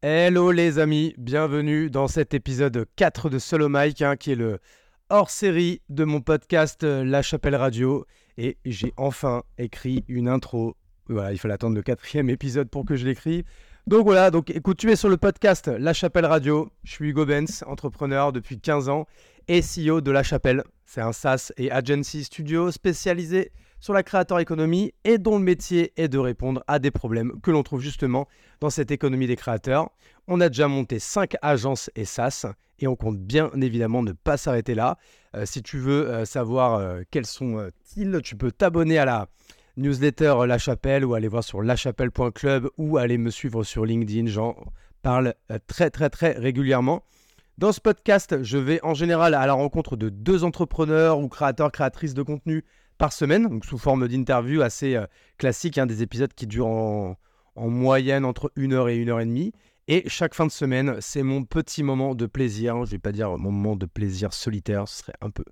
Hello les amis, bienvenue dans cet épisode 4 de Solo Mike, hein, qui est le hors-série de mon podcast euh, La Chapelle Radio. Et j'ai enfin écrit une intro. Voilà, il fallait attendre le quatrième épisode pour que je l'écrive. Donc voilà, donc écoute, tu es sur le podcast La Chapelle Radio. Je suis Hugo Benz, entrepreneur depuis 15 ans et CEO de La Chapelle. C'est un SaaS et agency studio spécialisé sur la créateur économie et dont le métier est de répondre à des problèmes que l'on trouve justement dans cette économie des créateurs. On a déjà monté 5 agences et SaaS et on compte bien évidemment ne pas s'arrêter là. Euh, si tu veux euh, savoir euh, quels sont-ils, tu peux t'abonner à la newsletter La Chapelle ou aller voir sur lachapelle.club ou aller me suivre sur LinkedIn. J'en parle très très très régulièrement. Dans ce podcast, je vais en général à la rencontre de deux entrepreneurs ou créateurs, créatrices de contenu par semaine, sous forme d'interview assez euh, classique, hein, des épisodes qui durent en, moyenne entre une heure et une heure et demie. Et chaque fin de semaine, c'est mon petit moment de plaisir. Je ne vais pas dire mon moment de plaisir solitaire, ce serait un peu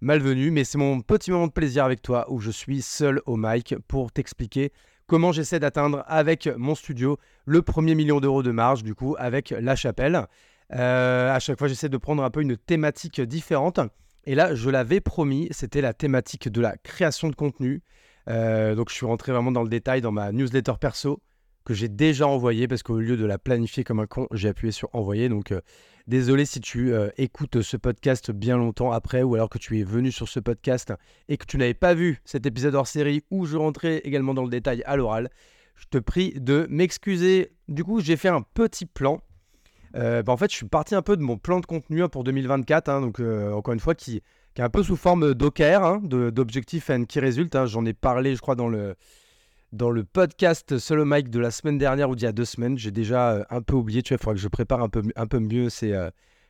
malvenu, mais c'est mon petit moment de plaisir avec toi où je suis seul au mic pour t'expliquer comment j'essaie d'atteindre avec mon studio le premier million d'euros de marge, du coup, avec La Chapelle. Euh, à chaque fois, j'essaie de prendre un peu une thématique différente. Et là, je l'avais promis, c'était la thématique de la création de contenu. Euh, donc, je suis rentré vraiment dans le détail dans ma newsletter perso que j'ai déjà envoyée parce qu'au lieu de la planifier comme un con, j'ai appuyé sur envoyer. Donc, euh, désolé si tu euh, écoutes ce podcast bien longtemps après ou alors que tu es venu sur ce podcast et que tu n'avais pas vu cet épisode hors série où je rentrais également dans le détail à l'oral. Je te prie de m'excuser. Du coup, j'ai fait un petit plan bah, en fait, je suis parti un peu de mon plan de contenu hein, pour 2024, hein, donc euh, encore une fois, qui, est un peu sous forme d'OKR, hein, d'objectifs qui résultent. J'en ai parlé, je crois, dans le, dans le podcast Solo Mike de la semaine dernière ou d'il y a deux semaines. J'ai déjà euh, un peu oublié, tu vois, il faudra que je prépare un peu, un peu mieux ces,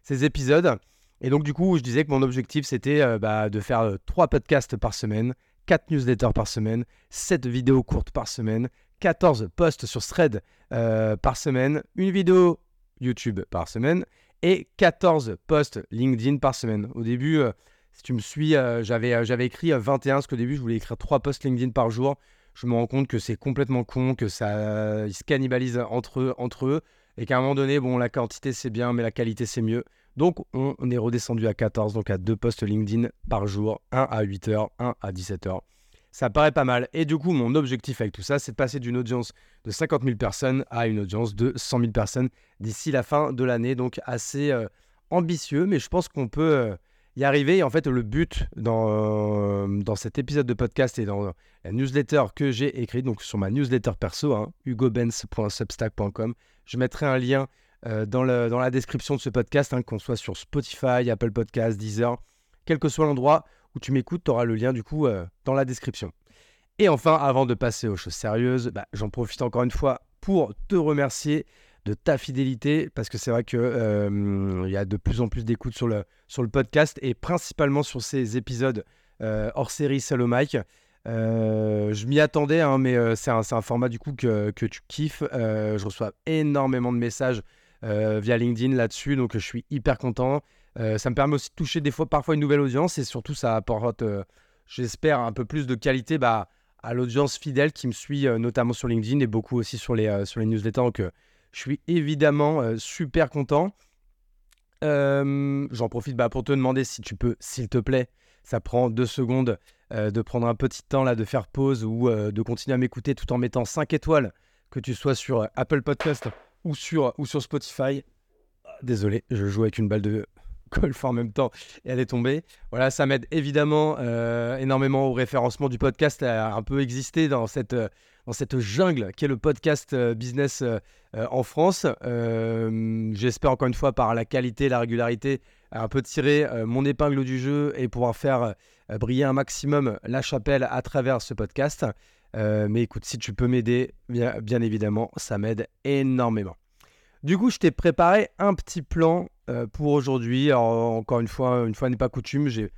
ces épisodes. Et donc, du coup, je disais que mon objectif, c'était bah, de faire trois podcasts par semaine, quatre newsletters par semaine, sept vidéos courtes par semaine, 14 posts sur Thread par semaine, une vidéo YouTube par semaine et 14 posts LinkedIn par semaine. Au début, euh, si tu me suis, euh, j'avais, euh, j'avais écrit 21 parce qu'au début, je voulais écrire 3 posts LinkedIn par jour. Je me rends compte que c'est complètement con, que ça se cannibalisent entre eux, entre eux et qu'à un moment donné, bon, la quantité c'est bien, mais la qualité c'est mieux. Donc, on, on est redescendu à 14, donc à 2 posts LinkedIn par jour, 1 à 8h, 1 à 17h. Ça paraît pas mal. Et du coup, mon objectif avec tout ça, c'est de passer d'une audience de 50 000 personnes à une audience de 100 000 personnes d'ici la fin de l'année. Donc assez euh, ambitieux, mais je pense qu'on peut euh, y arriver. En fait, le but dans, euh, dans cet épisode de podcast et dans la newsletter que j'ai écrite, donc sur ma newsletter perso, hein, hugobenz.substack.com, je mettrai un lien dans, le, dans la description de ce podcast, hein, qu'on soit sur Spotify, Apple Podcasts, Deezer, quel que soit l'endroit où tu m'écoutes, tu auras le lien du coup euh, dans la description. Et enfin, avant de passer aux choses sérieuses, bah, j'en profite encore une fois pour te remercier de ta fidélité parce que c'est vrai qu'il euh, y a de plus en plus d'écoutes sur le, podcast et principalement sur ces épisodes euh, hors série Solo Mike. je m'y attendais, hein, mais c'est un, format du coup que, que tu kiffes. je reçois énormément de messages via LinkedIn là-dessus, donc je suis hyper content. Euh, ça me permet aussi de toucher des fois parfois une nouvelle audience et surtout ça apporte, euh, j'espère, un peu plus de qualité bah, à l'audience fidèle qui me suit euh, notamment sur LinkedIn et beaucoup aussi sur les, sur les newsletters. Donc je suis évidemment super content. J'en profite bah, pour te demander si tu peux, s'il te plaît, ça prend deux secondes de prendre un petit temps là, de faire pause ou de continuer à m'écouter tout en mettant 5 étoiles, que tu sois sur Apple Podcast ou sur, ou sur Spotify. Désolé, je joue avec une balle de, golf en même temps et elle est tombée. Voilà, ça m'aide évidemment euh, énormément au référencement du podcast à un peu exister dans cette, euh, dans cette jungle qui est le podcast euh, business en France. J'espère encore une fois par la qualité, la régularité, un peu tirer mon épingle du jeu et pouvoir faire briller un maximum la chapelle à travers ce podcast. mais écoute, si tu peux m'aider, bien évidemment, ça m'aide énormément. Du coup, je t'ai préparé un petit plan pour aujourd'hui. encore une fois, une fois n'est pas coutume, j'ai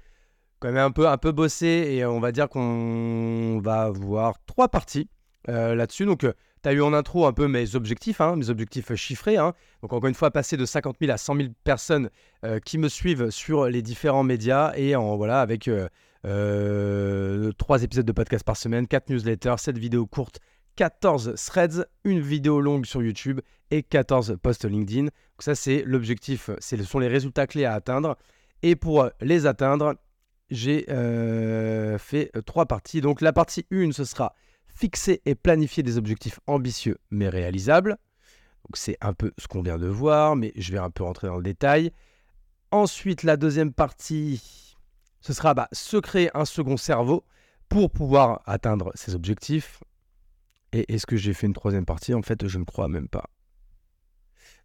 quand même un peu, bossé et on va dire qu'on va voir trois parties euh, là-dessus. Donc, euh, tu as eu en intro un peu mes objectifs, hein, mes objectifs chiffrés. Hein. Donc, encore une fois, passer de 50 000 à 100 000 personnes qui me suivent sur les différents médias et en, voilà, avec trois épisodes de podcast par semaine, quatre newsletters, sept vidéos courtes 14 threads, une vidéo longue sur YouTube et 14 posts LinkedIn. Ça, c'est l'objectif, ce sont les résultats clés à atteindre. Et pour les atteindre, j'ai euh, fait trois parties. Donc la partie 1, ce sera fixer et planifier des objectifs ambitieux mais réalisables. C'est un peu ce qu'on vient de voir, mais je vais un peu rentrer dans le détail. Ensuite, la deuxième partie, ce sera bah, se créer un second cerveau pour pouvoir atteindre ses objectifs. Et est-ce que j'ai fait une troisième partie? En fait, je ne crois même pas.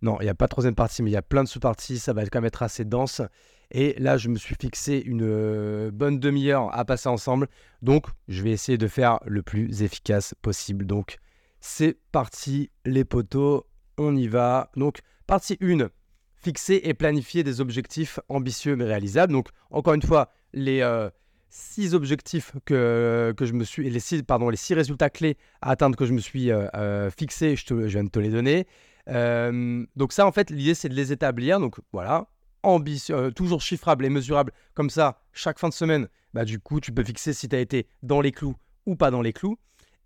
Non, il n'y a pas de troisième partie, mais il y a plein de sous-parties. Ça va quand même être assez dense. Et là, je me suis fixé une euh, bonne demi-heure à passer ensemble. Donc, je vais essayer de faire le plus efficace possible. Donc, c'est parti, les potos. On y va. Donc, partie 1, fixer et planifier des objectifs ambitieux mais réalisables. Donc, encore une fois, les euh, six objectifs que, je me suis, les pardon, les six résultats clés à atteindre que je me suis euh, fixé, je viens de te les donner. Euh, donc ça, en fait, l'idée, c'est de les établir. Donc voilà, ambitieux, euh, toujours chiffrable et mesurable. Comme ça, chaque fin de semaine, bah, du coup, tu peux fixer si tu as été dans les clous ou pas dans les clous.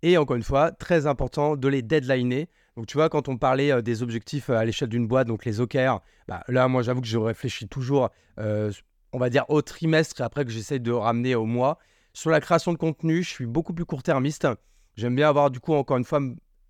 Et encore une fois, très important de les deadliner. Donc tu vois, quand on parlait euh, des objectifs à l'échelle d'une boîte, donc les OKR, bah, là, moi, j'avoue que je réfléchis toujours, on va dire, au trimestre après que j'essaye de ramener au mois. Sur la création de contenu, je suis beaucoup plus court-termiste. J'aime bien avoir, du coup, encore une fois,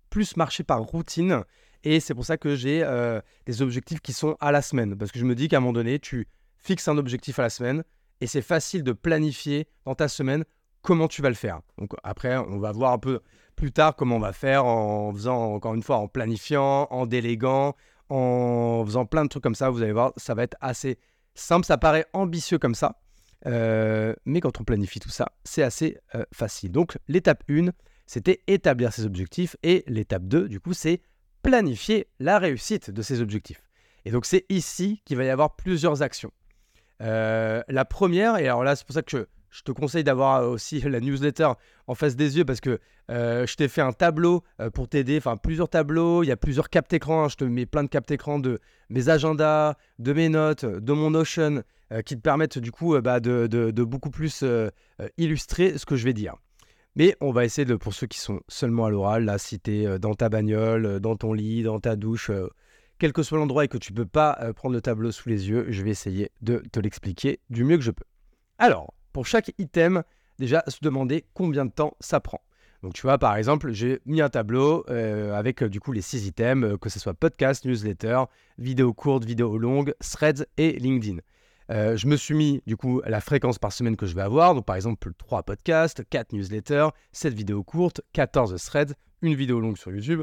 plus marché par routine et c'est pour ça que j'ai euh, des objectifs qui sont à la semaine. Parce que je me dis qu'à un moment donné, tu fixes un objectif à la semaine et c'est facile de planifier dans ta semaine comment tu vas le faire. Donc après, on va voir un peu plus tard comment on va faire en faisant, encore une fois, en planifiant, en déléguant, en faisant plein de trucs comme ça. Vous allez voir, ça va être assez simple. Ça paraît ambitieux comme ça. Euh, mais quand on planifie tout ça, c'est assez euh, facile. Donc l'étape 1, c'était établir ses objectifs. Et l'étape 2, du coup, c'est planifier la réussite de ses objectifs. Et donc c'est ici qu'il va y avoir plusieurs actions. Euh, la première, et alors là c'est pour ça que je, te conseille d'avoir aussi la newsletter en face des yeux parce que euh, je t'ai fait un tableau euh, pour t'aider, enfin plusieurs tableaux, il y a plusieurs captes écran, hein. je te mets plein de captes écran de mes agendas, de mes notes, de mon Notion qui te permettent du coup bah, de, beaucoup plus illustrer ce que je vais dire. Mais on va essayer de, pour ceux qui sont seulement à l'oral, là, si euh, dans ta bagnole, euh, dans ton lit, dans ta douche, euh, quel que soit l'endroit et que tu ne peux pas prendre le tableau sous les yeux, je vais essayer de te l'expliquer du mieux que je peux. Alors, pour chaque item, déjà se demander combien de temps ça prend. Donc tu vois, par exemple, j'ai mis un tableau avec du coup les six items, que ce soit podcast, newsletter, vidéo courte, vidéo longue, threads et LinkedIn. Euh, je me suis mis du coup la fréquence par semaine que je vais avoir. Donc par exemple 3 podcasts, 4 newsletters, 7 vidéos courtes, 14 threads, une vidéo longue sur YouTube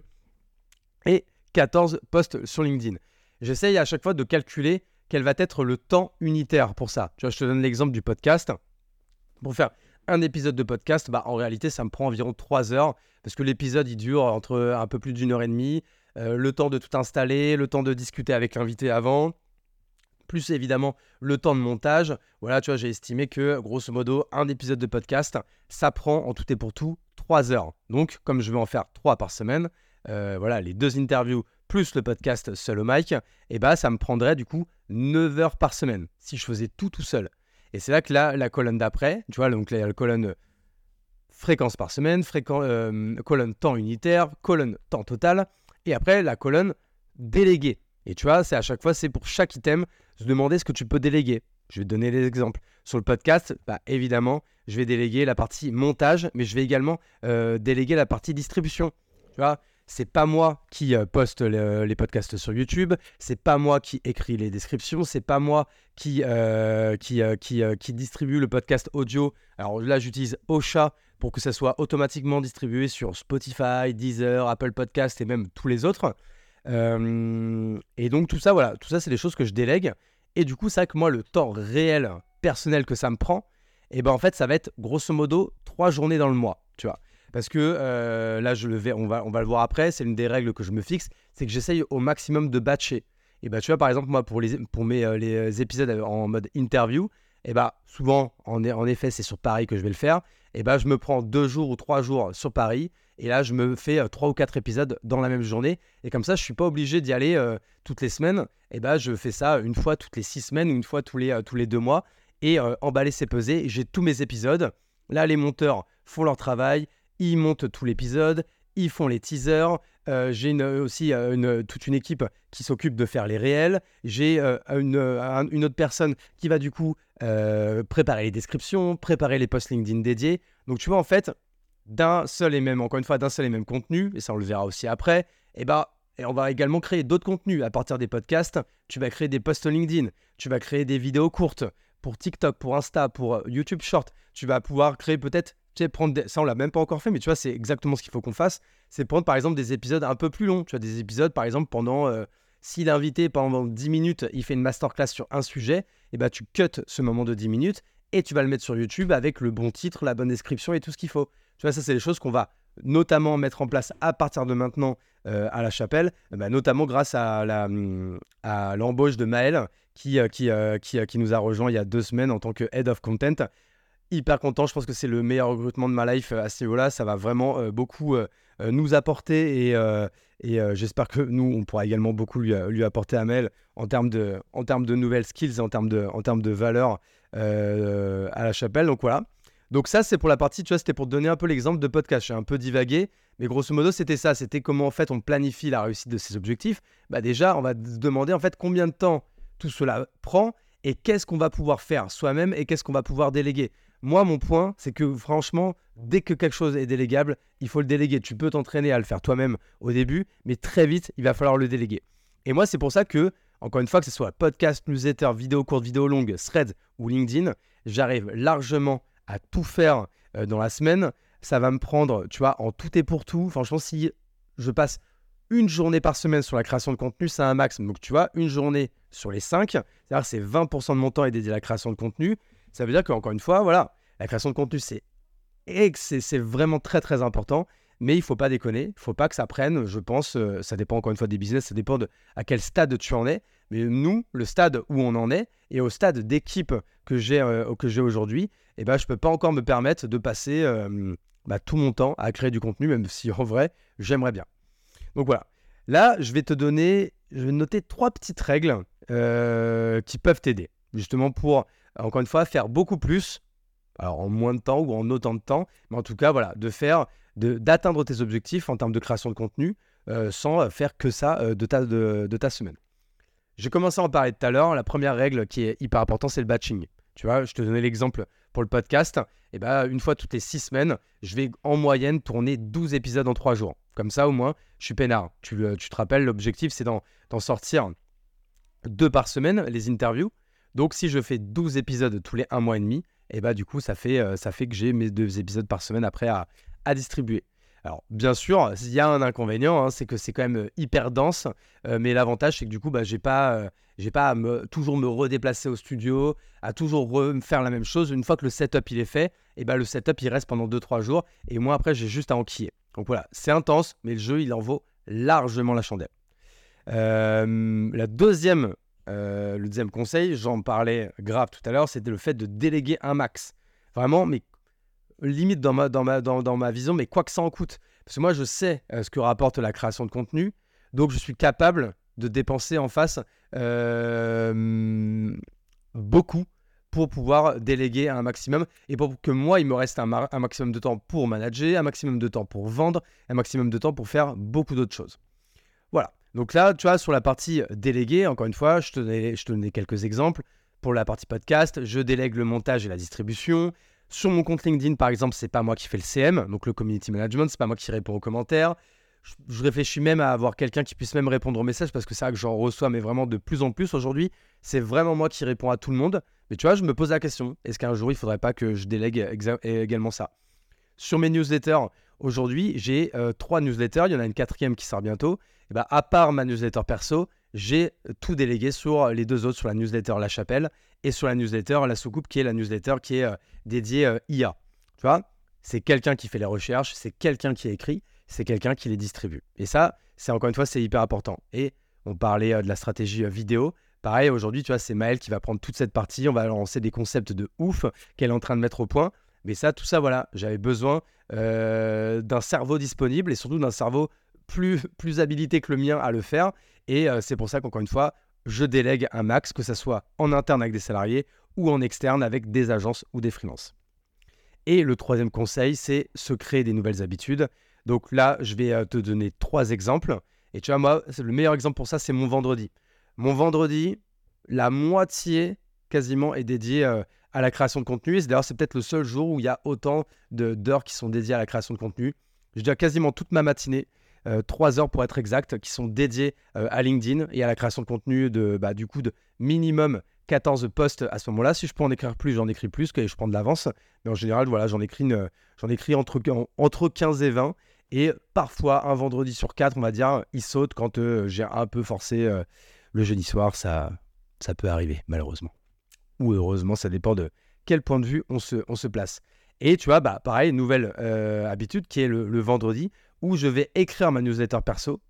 et 14 posts sur LinkedIn. J'essaye à chaque fois de calculer quel va être le temps unitaire pour ça. Tu vois, je te donne l'exemple du podcast. Pour faire un épisode de podcast, bah, en réalité, ça me prend environ 3 heures parce que l'épisode il dure entre un peu plus d'une heure et demie. Euh, le temps de tout installer, le temps de discuter avec l'invité avant, plus évidemment le temps de montage. Voilà, tu vois, j'ai estimé que grosso modo, un épisode de podcast, ça prend en tout et pour tout 3 heures. Donc, comme je vais en faire 3 par semaine, euh, voilà, les deux interviews plus le podcast seul au mic, et eh bah ça me prendrait du coup 9 heures par semaine si je faisais tout tout seul. Et c'est là que là, la colonne d'après, tu vois, donc la colonne fréquence par semaine, euh, colonne temps unitaire, colonne temps total, et après la colonne déléguée. Et tu vois, c'est à chaque fois, c'est pour chaque item, se demander ce que tu peux déléguer. Je vais te donner des exemples. Sur le podcast, bah, évidemment, je vais déléguer la partie montage, mais je vais également euh, déléguer la partie distribution. Tu vois, c'est pas moi qui euh, poste les podcasts sur YouTube, c'est pas moi qui écris les descriptions, c'est pas moi qui, euh, qui, distribue le podcast audio. Alors là, j'utilise Ocha pour que ça soit automatiquement distribué sur Spotify, Deezer, Apple Podcast et même tous les autres et donc tout ça, voilà, tout ça, c'est des choses que je délègue. Et du coup, c'est que moi, le temps réel, personnel que ça me prend, et eh ben en fait, ça va être grosso modo trois journées dans le mois, tu vois. Parce que euh, là, je le vais, on va, on va le voir après, c'est une des règles que je me fixe, c'est que j'essaye au maximum de batcher. Et bah, tu vois, par exemple, moi, pour les, pour mes, euh, les épisodes en mode interview, et bah, souvent, en, effet, c'est sur Paris que je vais le faire. Et bah, je me prends deux jours ou trois jours sur Paris et là, je me fais euh, trois ou quatre épisodes dans la même journée. Et comme ça, je ne suis pas obligé d'y aller euh, toutes les semaines. Et bah, je fais ça une fois toutes les six semaines ou une fois tous les, euh, deux mois. Et emballer, c'est peser. J'ai tous mes épisodes. Là, les monteurs font leur travail. Ils montent tout l'épisode. ils font les teasers. Euh, j'ai aussi une, toute une équipe qui s'occupe de faire les réels. J'ai une, autre personne qui va du coup préparer les descriptions, préparer les posts LinkedIn dédiés. Donc tu vois, en fait, d'un seul et même, encore une fois, d'un seul et même contenu, et ça on le verra aussi après, et eh ben, et on va également créer d'autres contenus à partir des podcasts. Tu vas créer des posts LinkedIn, tu vas créer des vidéos courtes pour TikTok, pour Insta, pour YouTube Short. Tu vas pouvoir créer peut-être tu sais, prendre ça on l'a même pas encore fait, mais tu vois, c'est exactement ce qu'il faut qu'on fasse. C'est prendre par exemple des épisodes un peu plus longs. Tu vois, des épisodes par exemple pendant, euh, si l'invité pendant 10 minutes, il fait une masterclass sur un sujet, et eh ben tu cut ce moment de 10 minutes et tu vas le mettre sur YouTube avec le bon titre, la bonne description et tout ce qu'il faut. Tu vois, ça c'est les choses qu'on va notamment mettre en place à partir de maintenant euh, à la chapelle, bah, notamment grâce à, la, à l'embauche de Maël qui, euh, qui, qui, qui, nous a rejoint il y a deux semaines en tant que Head of Content hyper content. Je pense que c'est le meilleur recrutement de ma life euh, à ce niveau-là. Ça va vraiment euh, beaucoup euh, nous apporter et, et j'espère que nous, on pourra également beaucoup lui, lui apporter à Mel en termes de, en termes de nouvelles skills en termes de, en termes de valeur à la chapelle. Donc voilà. Donc ça, c'est pour la partie, tu vois, c'était pour donner un peu l'exemple de podcast. J'ai un peu divagué, mais grosso modo, c'était ça. C'était comment en fait on planifie la réussite de ses objectifs. Bah déjà, on va se demander en fait combien de temps tout cela prend et qu'est-ce qu'on va pouvoir faire soi-même et qu'est-ce qu'on va pouvoir déléguer. Moi, mon point, c'est que franchement, dès que quelque chose est délégable, il faut le déléguer. Tu peux t'entraîner à le faire toi-même au début, mais très vite, il va falloir le déléguer. Et moi, c'est pour ça que, encore une fois, que ce soit podcast, newsletter, vidéo courte, vidéo longue, thread ou LinkedIn, j'arrive largement à tout faire euh, dans la semaine. Ça va me prendre, tu vois, en tout et pour tout. Franchement, si je passe une journée par semaine sur la création de contenu, c'est un max. Donc, tu vois, une journée sur les 5, c'est-à-dire c'est 20% de mon temps est dédié à la création de contenu. Ça veut dire qu'encore une fois, voilà, la création de contenu, c'est vraiment très très important, mais il faut pas déconner, il faut pas que ça prenne, je pense, euh, ça dépend encore une fois des business, ça dépend de à quel stade tu en es, mais nous, le stade où on en est, et au stade d'équipe que j'ai euh, aujourd'hui, eh ben, je peux pas encore me permettre de passer euh, bah, tout mon temps à créer du contenu, même si en vrai, j'aimerais bien. Donc voilà, là, je vais te donner, je vais noter trois petites règles qui peuvent t'aider, justement pour encore une fois, faire beaucoup plus, alors en moins de temps ou en autant de temps, mais en tout cas, voilà, de faire, d'atteindre tes objectifs en termes de création de contenu euh, sans faire que ça euh, de, ta, semaine. J'ai commencé à en parler tout à l'heure. La première règle qui est hyper importante, c'est le batching. Tu vois, je te donnais l'exemple pour le podcast. Eh ben, une fois toutes les six semaines, je vais en moyenne tourner 12 épisodes en trois jours. Comme ça, au moins, je suis peinard. Tu, euh, tu te rappelles, l'objectif, c'est d'en sortir deux par semaine, les interviews. Donc si je fais 12 épisodes tous les un mois et demi, et eh bah du coup ça fait, euh, ça fait que j'ai mes deux épisodes par semaine après à, distribuer. Alors bien sûr, il y a un inconvénient, hein, c'est que c'est quand même euh, hyper dense, euh, mais l'avantage c'est que du coup bah, j'ai pas, pas à toujours me redéplacer au studio, à toujours faire la même chose. Une fois que le setup il est fait, et eh bah, le setup il reste pendant 2-3 jours, et moi après j'ai juste à enquiller. Donc voilà, c'est intense, mais le jeu il en vaut largement la chandelle. la deuxième euh, le deuxième conseil, j'en parlais grave tout à l'heure, c'était le fait de déléguer un max. Vraiment, mais limite dans ma, dans ma, dans, ma vision, mais quoi que ça en coûte. Parce que moi, je sais euh, ce que rapporte la création de contenu, donc je suis capable de dépenser en face euh, beaucoup pour pouvoir déléguer un maximum et pour que moi, il me reste un maximum de temps pour manager, un maximum de temps pour vendre, un maximum de temps pour faire beaucoup d'autres choses. Voilà. Donc là, tu vois, sur la partie déléguée, encore une fois, je te, donnais, quelques exemples. Pour la partie podcast, je délègue le montage et la distribution. Sur mon compte LinkedIn, par exemple, c'est pas moi qui fais le CM, donc le community management, c'est pas moi qui réponds aux commentaires. Je, réfléchis même à avoir quelqu'un qui puisse même répondre aux messages parce que c'est vrai que j'en reçois, mais vraiment de plus en plus aujourd'hui. C'est vraiment moi qui réponds à tout le monde. Mais tu vois, je me pose la question est-ce qu'un jour il faudrait pas que je délègue également ça? Sur mes newsletters, aujourd'hui, j'ai euh, trois newsletters. Il y en a une quatrième qui sort bientôt. Et bah, à part ma newsletter perso, j'ai tout délégué sur les deux autres, sur la newsletter La Chapelle et sur la newsletter La Soucoupe, qui est la newsletter qui est euh, dédiée euh, IA. Tu vois, c'est quelqu'un qui fait les recherches, c'est quelqu'un qui écrit, c'est quelqu'un qui les distribue. Et ça, c'est encore une fois, c'est hyper important. Et on parlait euh, de la stratégie vidéo. Pareil, aujourd'hui, tu vois, c'est Maëlle qui va prendre toute cette partie. On va lancer des concepts de ouf qu'elle est en train de mettre au point. Mais ça, tout ça, voilà, j'avais besoin d'un cerveau disponible et surtout d'un cerveau plus, habilité que le mien à le faire. Et euh, c'est pour ça qu'encore une fois, je délègue un max, que ce soit en interne avec des salariés ou en externe avec des agences ou des freelances. Et le troisième conseil, c'est se créer des nouvelles habitudes. Donc là, je vais te donner trois exemples. Et tu vois, moi, le meilleur exemple pour ça, c'est mon vendredi. Mon vendredi, la moitié quasiment est dédiée à la création de contenu. D'ailleurs, c'est peut-être le seul jour où il y a autant d'heures qui sont dédiées à la création de contenu. Je dis quasiment toute ma matinée, euh, trois heures pour être exact, qui sont dédiées euh, à LinkedIn et à la création de contenu de, bah, du coup, de minimum 14 posts à ce moment-là. Si je peux en écrire plus, j'en écris plus, que je prends de l'avance. Mais en général, voilà, j'en écris, j'en écris entre, entre 15 et 20. Et parfois, un vendredi sur quatre, on va dire, il saute quand euh, j'ai un peu forcé le jeudi soir. Ça, ça peut arriver, malheureusement. Ou heureusement, ça dépend de quel point de vue on se, place. Et tu vois, bah, pareil, nouvelle habitude qui est le, vendredi où je vais écrire ma newsletter perso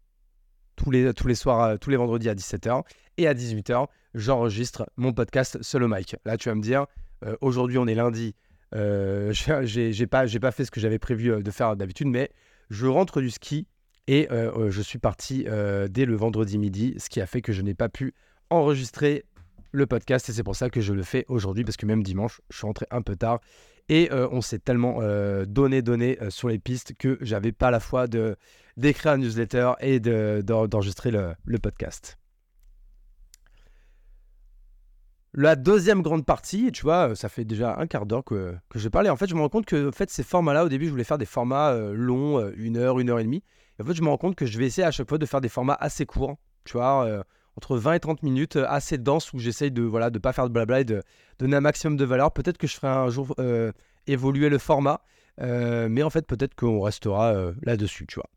tous les, tous les soirs, euh, tous les vendredis à 17h. Et à 18h, j'enregistre mon podcast solo mic. Là, tu vas me dire, euh, aujourd'hui, on est lundi. Euh, j'ai pas, pas fait ce que j'avais prévu euh, de faire d'habitude, mais je rentre du ski et je suis parti dès le vendredi midi, ce qui a fait que je n'ai pas pu enregistrer le podcast et c'est pour ça que je le fais aujourd'hui parce que même dimanche, je suis rentré un peu tard et euh, on s'est tellement euh, donné, donné euh, sur les pistes que j'avais pas la foi de d'écrire un newsletter et d'enregistrer le, podcast. La deuxième grande partie, tu vois, ça fait déjà un quart d'heure que, que je parlais. En fait, je me rends compte que en fait, ces formats-là, au début, je voulais faire des formats longs, une heure, une heure et demie. en fait, je me rends compte que je vais essayer à chaque fois de faire des formats assez courts. Tu vois, entre 20 et 30 minutes, euh, assez dense, où j'essaye de voilà de pas faire de blabla et de donner un maximum de valeur. Peut-être que je ferai un jour euh, évoluer le format, euh, mais en fait peut-être qu'on restera là-dessus, tu vois.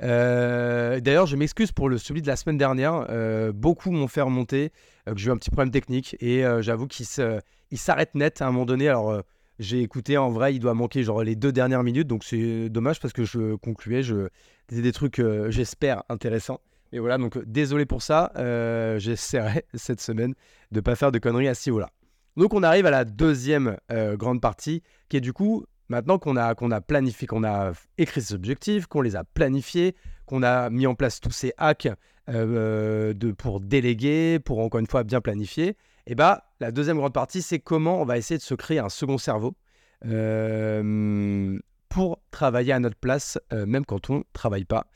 D'ailleurs, je m'excuse pour le celui de la semaine dernière. beaucoup m'ont fait remonter que j'ai eu un petit problème technique et j'avoue qu'il s'arrête net à un moment donné. Alors j'ai écouté en vrai, il doit manquer genre les deux dernières minutes, donc c'est dommage parce que je concluais, je disais des trucs j'espère intéressants. Et voilà, donc euh, désolé pour ça. Euh, J'essaierai cette semaine de ne pas faire de conneries à ce niveau-là. Donc on arrive à la deuxième euh, grande partie, qui est du coup, maintenant qu'on a, qu'on a planifié, qu'on a écrit ces objectifs, qu'on les a planifiés, qu'on a mis en place tous ces hacks pour déléguer, pour encore une fois bien planifier, et eh bah, la deuxième grande partie, c'est comment on va essayer de se créer un second cerveau pour travailler à notre place, même quand on ne travaille pas.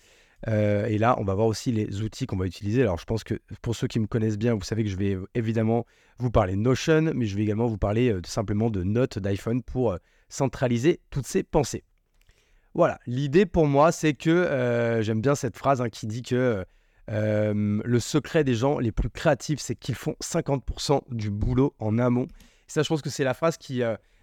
Euh, et là, on va voir aussi les outils qu'on va utiliser. Alors, je pense que pour ceux qui me connaissent bien, vous savez que je vais euh, évidemment vous parler Notion, mais je vais également vous parler euh, simplement de notes d'iPhone pour centraliser toutes ces pensées. Voilà, l'idée pour moi, c'est que j'aime bien cette phrase hein, qui dit que le secret des gens les plus créatifs, c'est qu'ils font 50% du boulot en amont. ça, je pense que c'est la phrase qui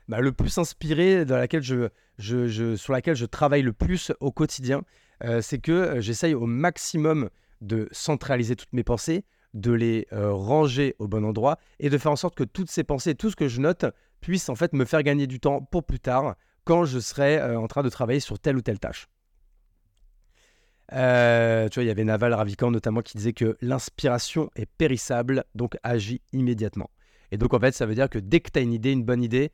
m'a le plus inspiré, dans laquelle je, sur laquelle je travaille le plus au quotidien. Euh, c'est que euh, j'essaye au maximum de centraliser toutes mes pensées, de les euh, ranger au bon endroit et de faire en sorte que toutes ces pensées, tout ce que je note, puissent en fait me faire gagner du temps pour plus tard quand je serai en train de travailler sur telle ou telle tâche. tu vois, il y avait Naval Ravikant notamment qui disait que l'inspiration est périssable, donc agis immédiatement. Et donc en fait, ça veut dire que dès que tu as une idée, une bonne idée,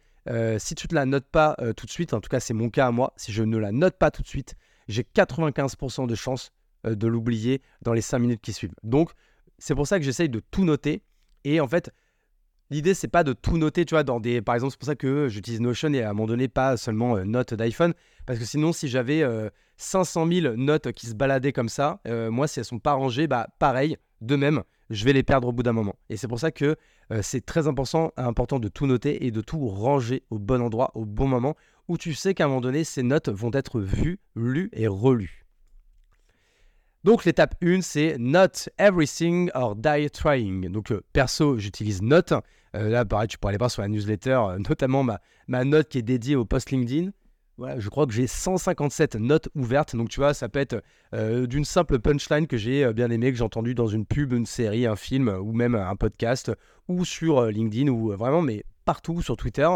si tu ne la notes pas tout de suite, en tout cas c'est mon cas à moi, si je ne la note pas tout de suite, j'ai 95% de chances euh, de l'oublier dans les 5 minutes qui suivent. Donc, c'est pour ça que j'essaye de tout noter. Et en fait, l'idée, c'est pas de tout noter, tu vois, dans des. Par exemple, c'est pour ça que j'utilise Notion et à un moment donné, pas seulement euh, notes d'iPhone. Parce que sinon, si j'avais 500 euh, 000 notes qui se baladaient comme ça, moi, si elles sont pas rangées, bah pareil, de même, je vais les perdre au bout d'un moment. Et c'est pour ça que c'est très important, important de tout noter et de tout ranger au bon endroit, au bon moment, où tu sais qu'à un moment donné, ces notes vont être vues, lues et relues. Donc l'étape 1, c'est Not Everything or Die Trying. Donc euh, perso, j'utilise Note. Euh, là, pareil, tu pourrais aller voir sur la newsletter, euh, notamment ma, ma, note qui est dédiée au post LinkedIn. Je crois que j'ai 157 notes ouvertes. Donc tu vois, ça peut être d'une simple punchline que j'ai bien aimé, que j'ai entendu dans une pub, une série, un film ou même un podcast ou sur LinkedIn ou vraiment, mais partout sur Twitter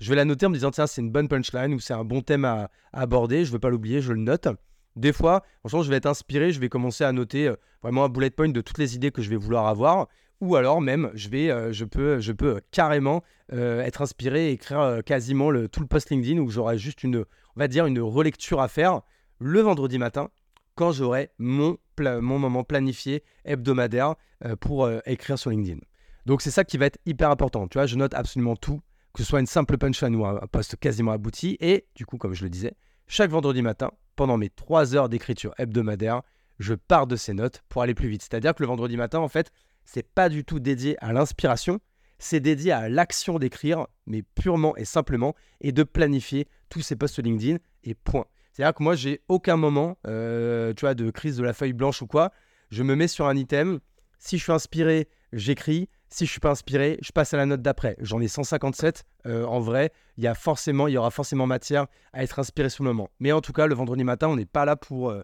je vais la noter en me disant tiens c'est une bonne punchline ou c'est un bon thème à, aborder, je ne veux pas l'oublier, je le note. Des fois, franchement, je vais être inspiré, je vais commencer à noter euh, vraiment un bullet point de toutes les idées que je vais vouloir avoir. Ou alors même, je, vais, euh, je, peux, je peux carrément euh, être inspiré et écrire quasiment tout le post LinkedIn où j'aurai juste une, on va dire, une relecture à faire le vendredi matin quand j'aurai mon, moment planifié hebdomadaire pour écrire sur LinkedIn. Donc c'est ça qui va être hyper important. Tu vois, je note absolument tout que ce soit une simple punchline ou un post quasiment abouti. Et du coup, comme je le disais, chaque vendredi matin, pendant mes 3 heures d'écriture hebdomadaire, je pars de ces notes pour aller plus vite. C'est-à-dire que le vendredi matin, en fait, c'est pas du tout dédié à l'inspiration, c'est dédié à l'action d'écrire, mais purement et simplement, et de planifier tous ces posts LinkedIn et point. C'est-à-dire que moi, j'ai aucun moment, euh, tu vois, de crise de la feuille blanche ou quoi. Je me mets sur un item. Si je suis inspiré, j'écris. Si je suis pas inspiré, je passe à la note d'après. J'en ai 157. Euh, en vrai, il y a forcément, il y aura forcément matière à être inspiré sur le moment. Mais en tout cas, le vendredi matin, on n'est pas là pour euh,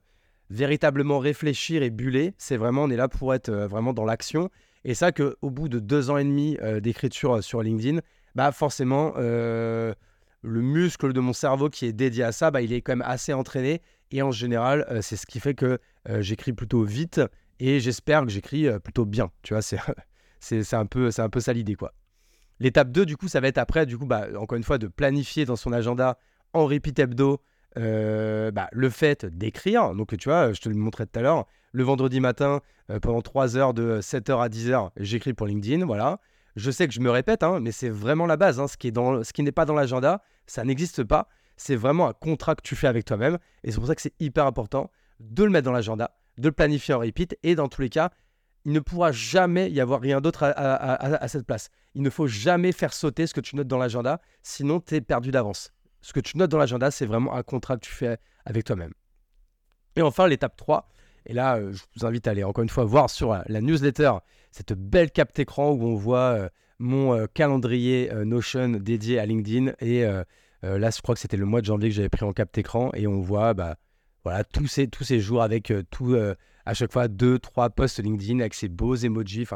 véritablement réfléchir et buller. C'est vraiment, on est là pour être vraiment dans l'action. Et ça, qu'au bout de deux ans et demi d'écriture sur LinkedIn, bah forcément, le muscle de mon cerveau qui est dédié à ça, bah, il est quand même assez entraîné. Et en général, euh, c'est ce qui fait que euh, j'écris plutôt vite et j'espère que j'écris euh, plutôt bien. Tu vois, c'est, c'est, un, peu, c'est un peu ça l'idée, quoi. L'étape 2, du coup, ça va être après, du coup, bah, encore une fois, de planifier dans son agenda en repeat hebdo bah, le fait d'écrire. Donc, tu vois, je te le montrais tout à l'heure. Le vendredi matin, pendant 3 heures de 7h à 10h, j'écris pour LinkedIn. Voilà. Je sais que je me répète, hein, mais c'est vraiment la base. Hein. Ce qui n'est pas dans l'agenda, ça n'existe pas. C'est vraiment un contrat que tu fais avec toi-même. Et c'est pour ça que c'est hyper important de le mettre dans l'agenda, de le planifier en repeat. Et dans tous les cas, il ne pourra jamais y avoir rien d'autre à, cette place. Il ne faut jamais faire sauter ce que tu notes dans l'agenda, sinon tu es perdu d'avance. Ce que tu notes dans l'agenda, c'est vraiment un contrat que tu fais avec toi-même. Et enfin, l'étape 3, et là, euh, je vous invite à aller encore une fois voir sur la newsletter cette belle capte écran où on voit euh, mon euh, calendrier Notion dédié à LinkedIn. Et là, je crois que c'était le mois de janvier que j'avais pris en capte écran et on voit bah, voilà, tous, ces, tous ces jours avec tout, à chaque fois deux, trois posts LinkedIn avec ces beaux emojis.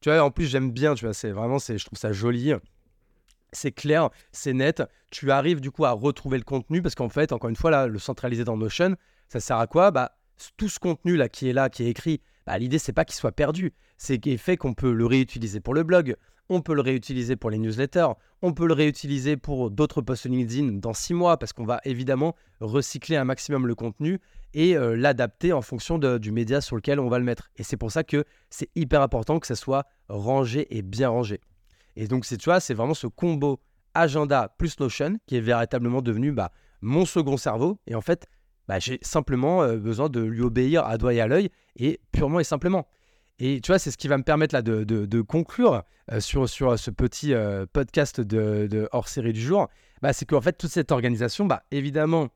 Tu vois, en plus, j'aime bien, tu vois, c'est vraiment, je trouve ça joli c'est clair, c'est net. Tu arrives du coup à retrouver le contenu parce qu'en fait, encore une fois, là, le centraliser dans Notion, ça sert à quoi? Bah, tout ce contenu là qui est là, qui est écrit, bah, l'idée c'est pas qu'il soit perdu, c'est qu'il fait qu'on peut le réutiliser pour le blog, on peut le réutiliser pour les newsletters, on peut le réutiliser pour d'autres posts LinkedIn dans six mois parce qu'on va évidemment recycler un maximum le contenu et euh, l'adapter en fonction du média sur lequel on va le mettre. Et c'est pour ça que c'est hyper important que ça soit rangé et bien rangé. Et donc tu vois, c'est vraiment ce combo agenda plus Notion qui est véritablement devenu bah, mon second cerveau. Et en fait, bah, j'ai simplement euh, besoin de lui obéir à doigt et à l'œil, et purement et simplement. Et tu vois, c'est ce qui va me permettre là de, de, conclure euh, sur, sur ce petit euh, podcast de, hors série du jour. Bah, c'est qu'en fait, toute cette organisation, bah, évidemment,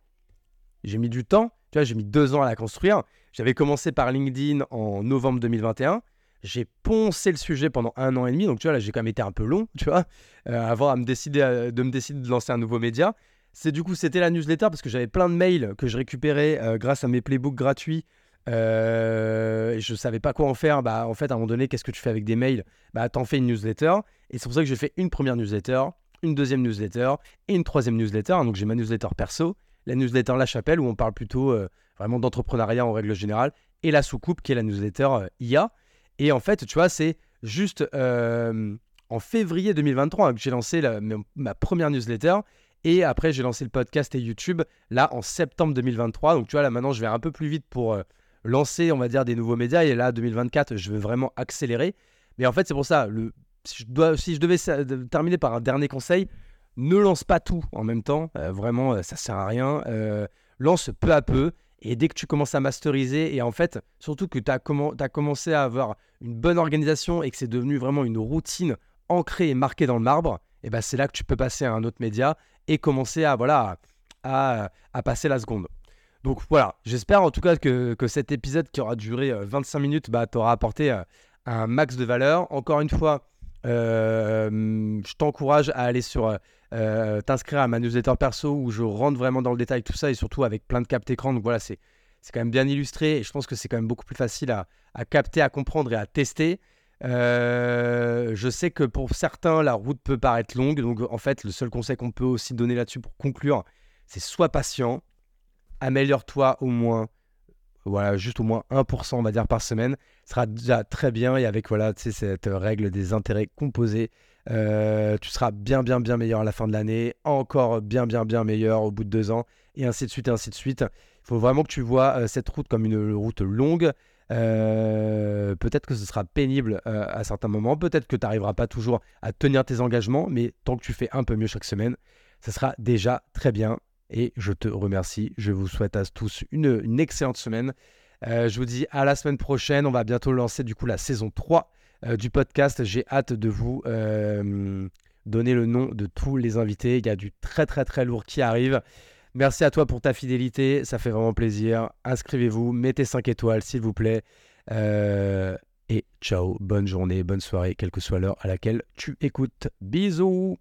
j'ai mis du temps. Tu vois, j'ai mis deux ans à la construire. J'avais commencé par LinkedIn en novembre 2021. J'ai poncé le sujet pendant un an et demi. Donc, tu vois, là, j'ai quand même été un peu long, tu vois, avant à me décider, de me décider de lancer un nouveau média. C'est du coup, c'était la newsletter parce que j'avais plein de mails que je récupérais euh, grâce à mes playbooks gratuits. Euh, je savais pas quoi en faire. Bah, en fait, à un moment donné, qu'est-ce que tu fais avec des mails? Bah, t'en fais une newsletter. Et c'est pour ça que j'ai fait une première newsletter, une deuxième newsletter et une troisième newsletter. Donc, j'ai ma newsletter perso, la newsletter La Chapelle où on parle plutôt euh, vraiment d'entrepreneuriat en règle générale, et la soucoupe qui est la newsletter euh, IA. Et en fait, tu vois, c'est juste en février 2023 hein, que j'ai lancé ma première newsletter. Et après, j'ai lancé le podcast et YouTube là en septembre 2023. Donc tu vois, là maintenant, je vais un peu plus vite pour euh, lancer, on va dire, des nouveaux médias. Et là, 2024, je veux vraiment accélérer. Mais en fait, c'est pour ça, si, je devais terminer par un dernier conseil, ne lance pas tout en même temps. Euh, vraiment, euh, ça sert à rien. lance peu à peu. Et dès que tu commences à masteriser, et en fait, surtout que tu as, commencé à avoir une bonne organisation et que c'est devenu vraiment une routine ancrée et marquée dans le marbre, et ben c'est là que tu peux passer à un autre média et commencer à, voilà, à, passer la seconde. Donc voilà, j'espère en tout cas que, cet épisode qui aura duré 25 euh, minutes bah, t'aura apporté euh, un max de valeur. Encore une fois, je t'encourage à aller sur t'inscrire à ma newsletter perso où je rentre vraiment dans le détail tout ça et surtout avec plein de captes écran. Donc voilà, c'est quand même bien illustré et je pense que c'est quand même beaucoup plus facile à, à capter, à comprendre et à tester. Euh, je sais que pour certains, la route peut paraître longue. Donc, en fait, le seul conseil qu'on peut aussi donner là-dessus pour conclure, c'est sois patient, améliore-toi au moins, voilà, juste au moins 1%, on va dire, par semaine. Ce sera déjà très bien. Et avec, voilà, cette règle des intérêts composés, euh, tu seras bien, bien, bien meilleur à la fin de l'année, encore bien, bien, bien meilleur au bout de deux ans, et ainsi de suite, et ainsi de suite. Il faut vraiment que tu vois euh, cette route comme une route longue. Euh, peut-être que ce sera pénible euh, à certains moments, peut-être que tu n'arriveras pas toujours à tenir tes engagements, mais tant que tu fais un peu mieux chaque semaine, ça sera déjà très bien. Et je te remercie. Je vous souhaite à tous une, excellente semaine. Euh, je vous dis à la semaine prochaine. On va bientôt lancer du coup la saison 3 euh, du podcast. J'ai hâte de vous euh, donner le nom de tous les invités. Il y a du très très très lourd qui arrive. Merci à toi pour ta fidélité. Ça fait vraiment plaisir. Inscrivez-vous. Mettez 5 étoiles s'il vous plaît. et ciao. Bonne journée, bonne soirée, quelle que soit l'heure à laquelle tu écoutes. Bisous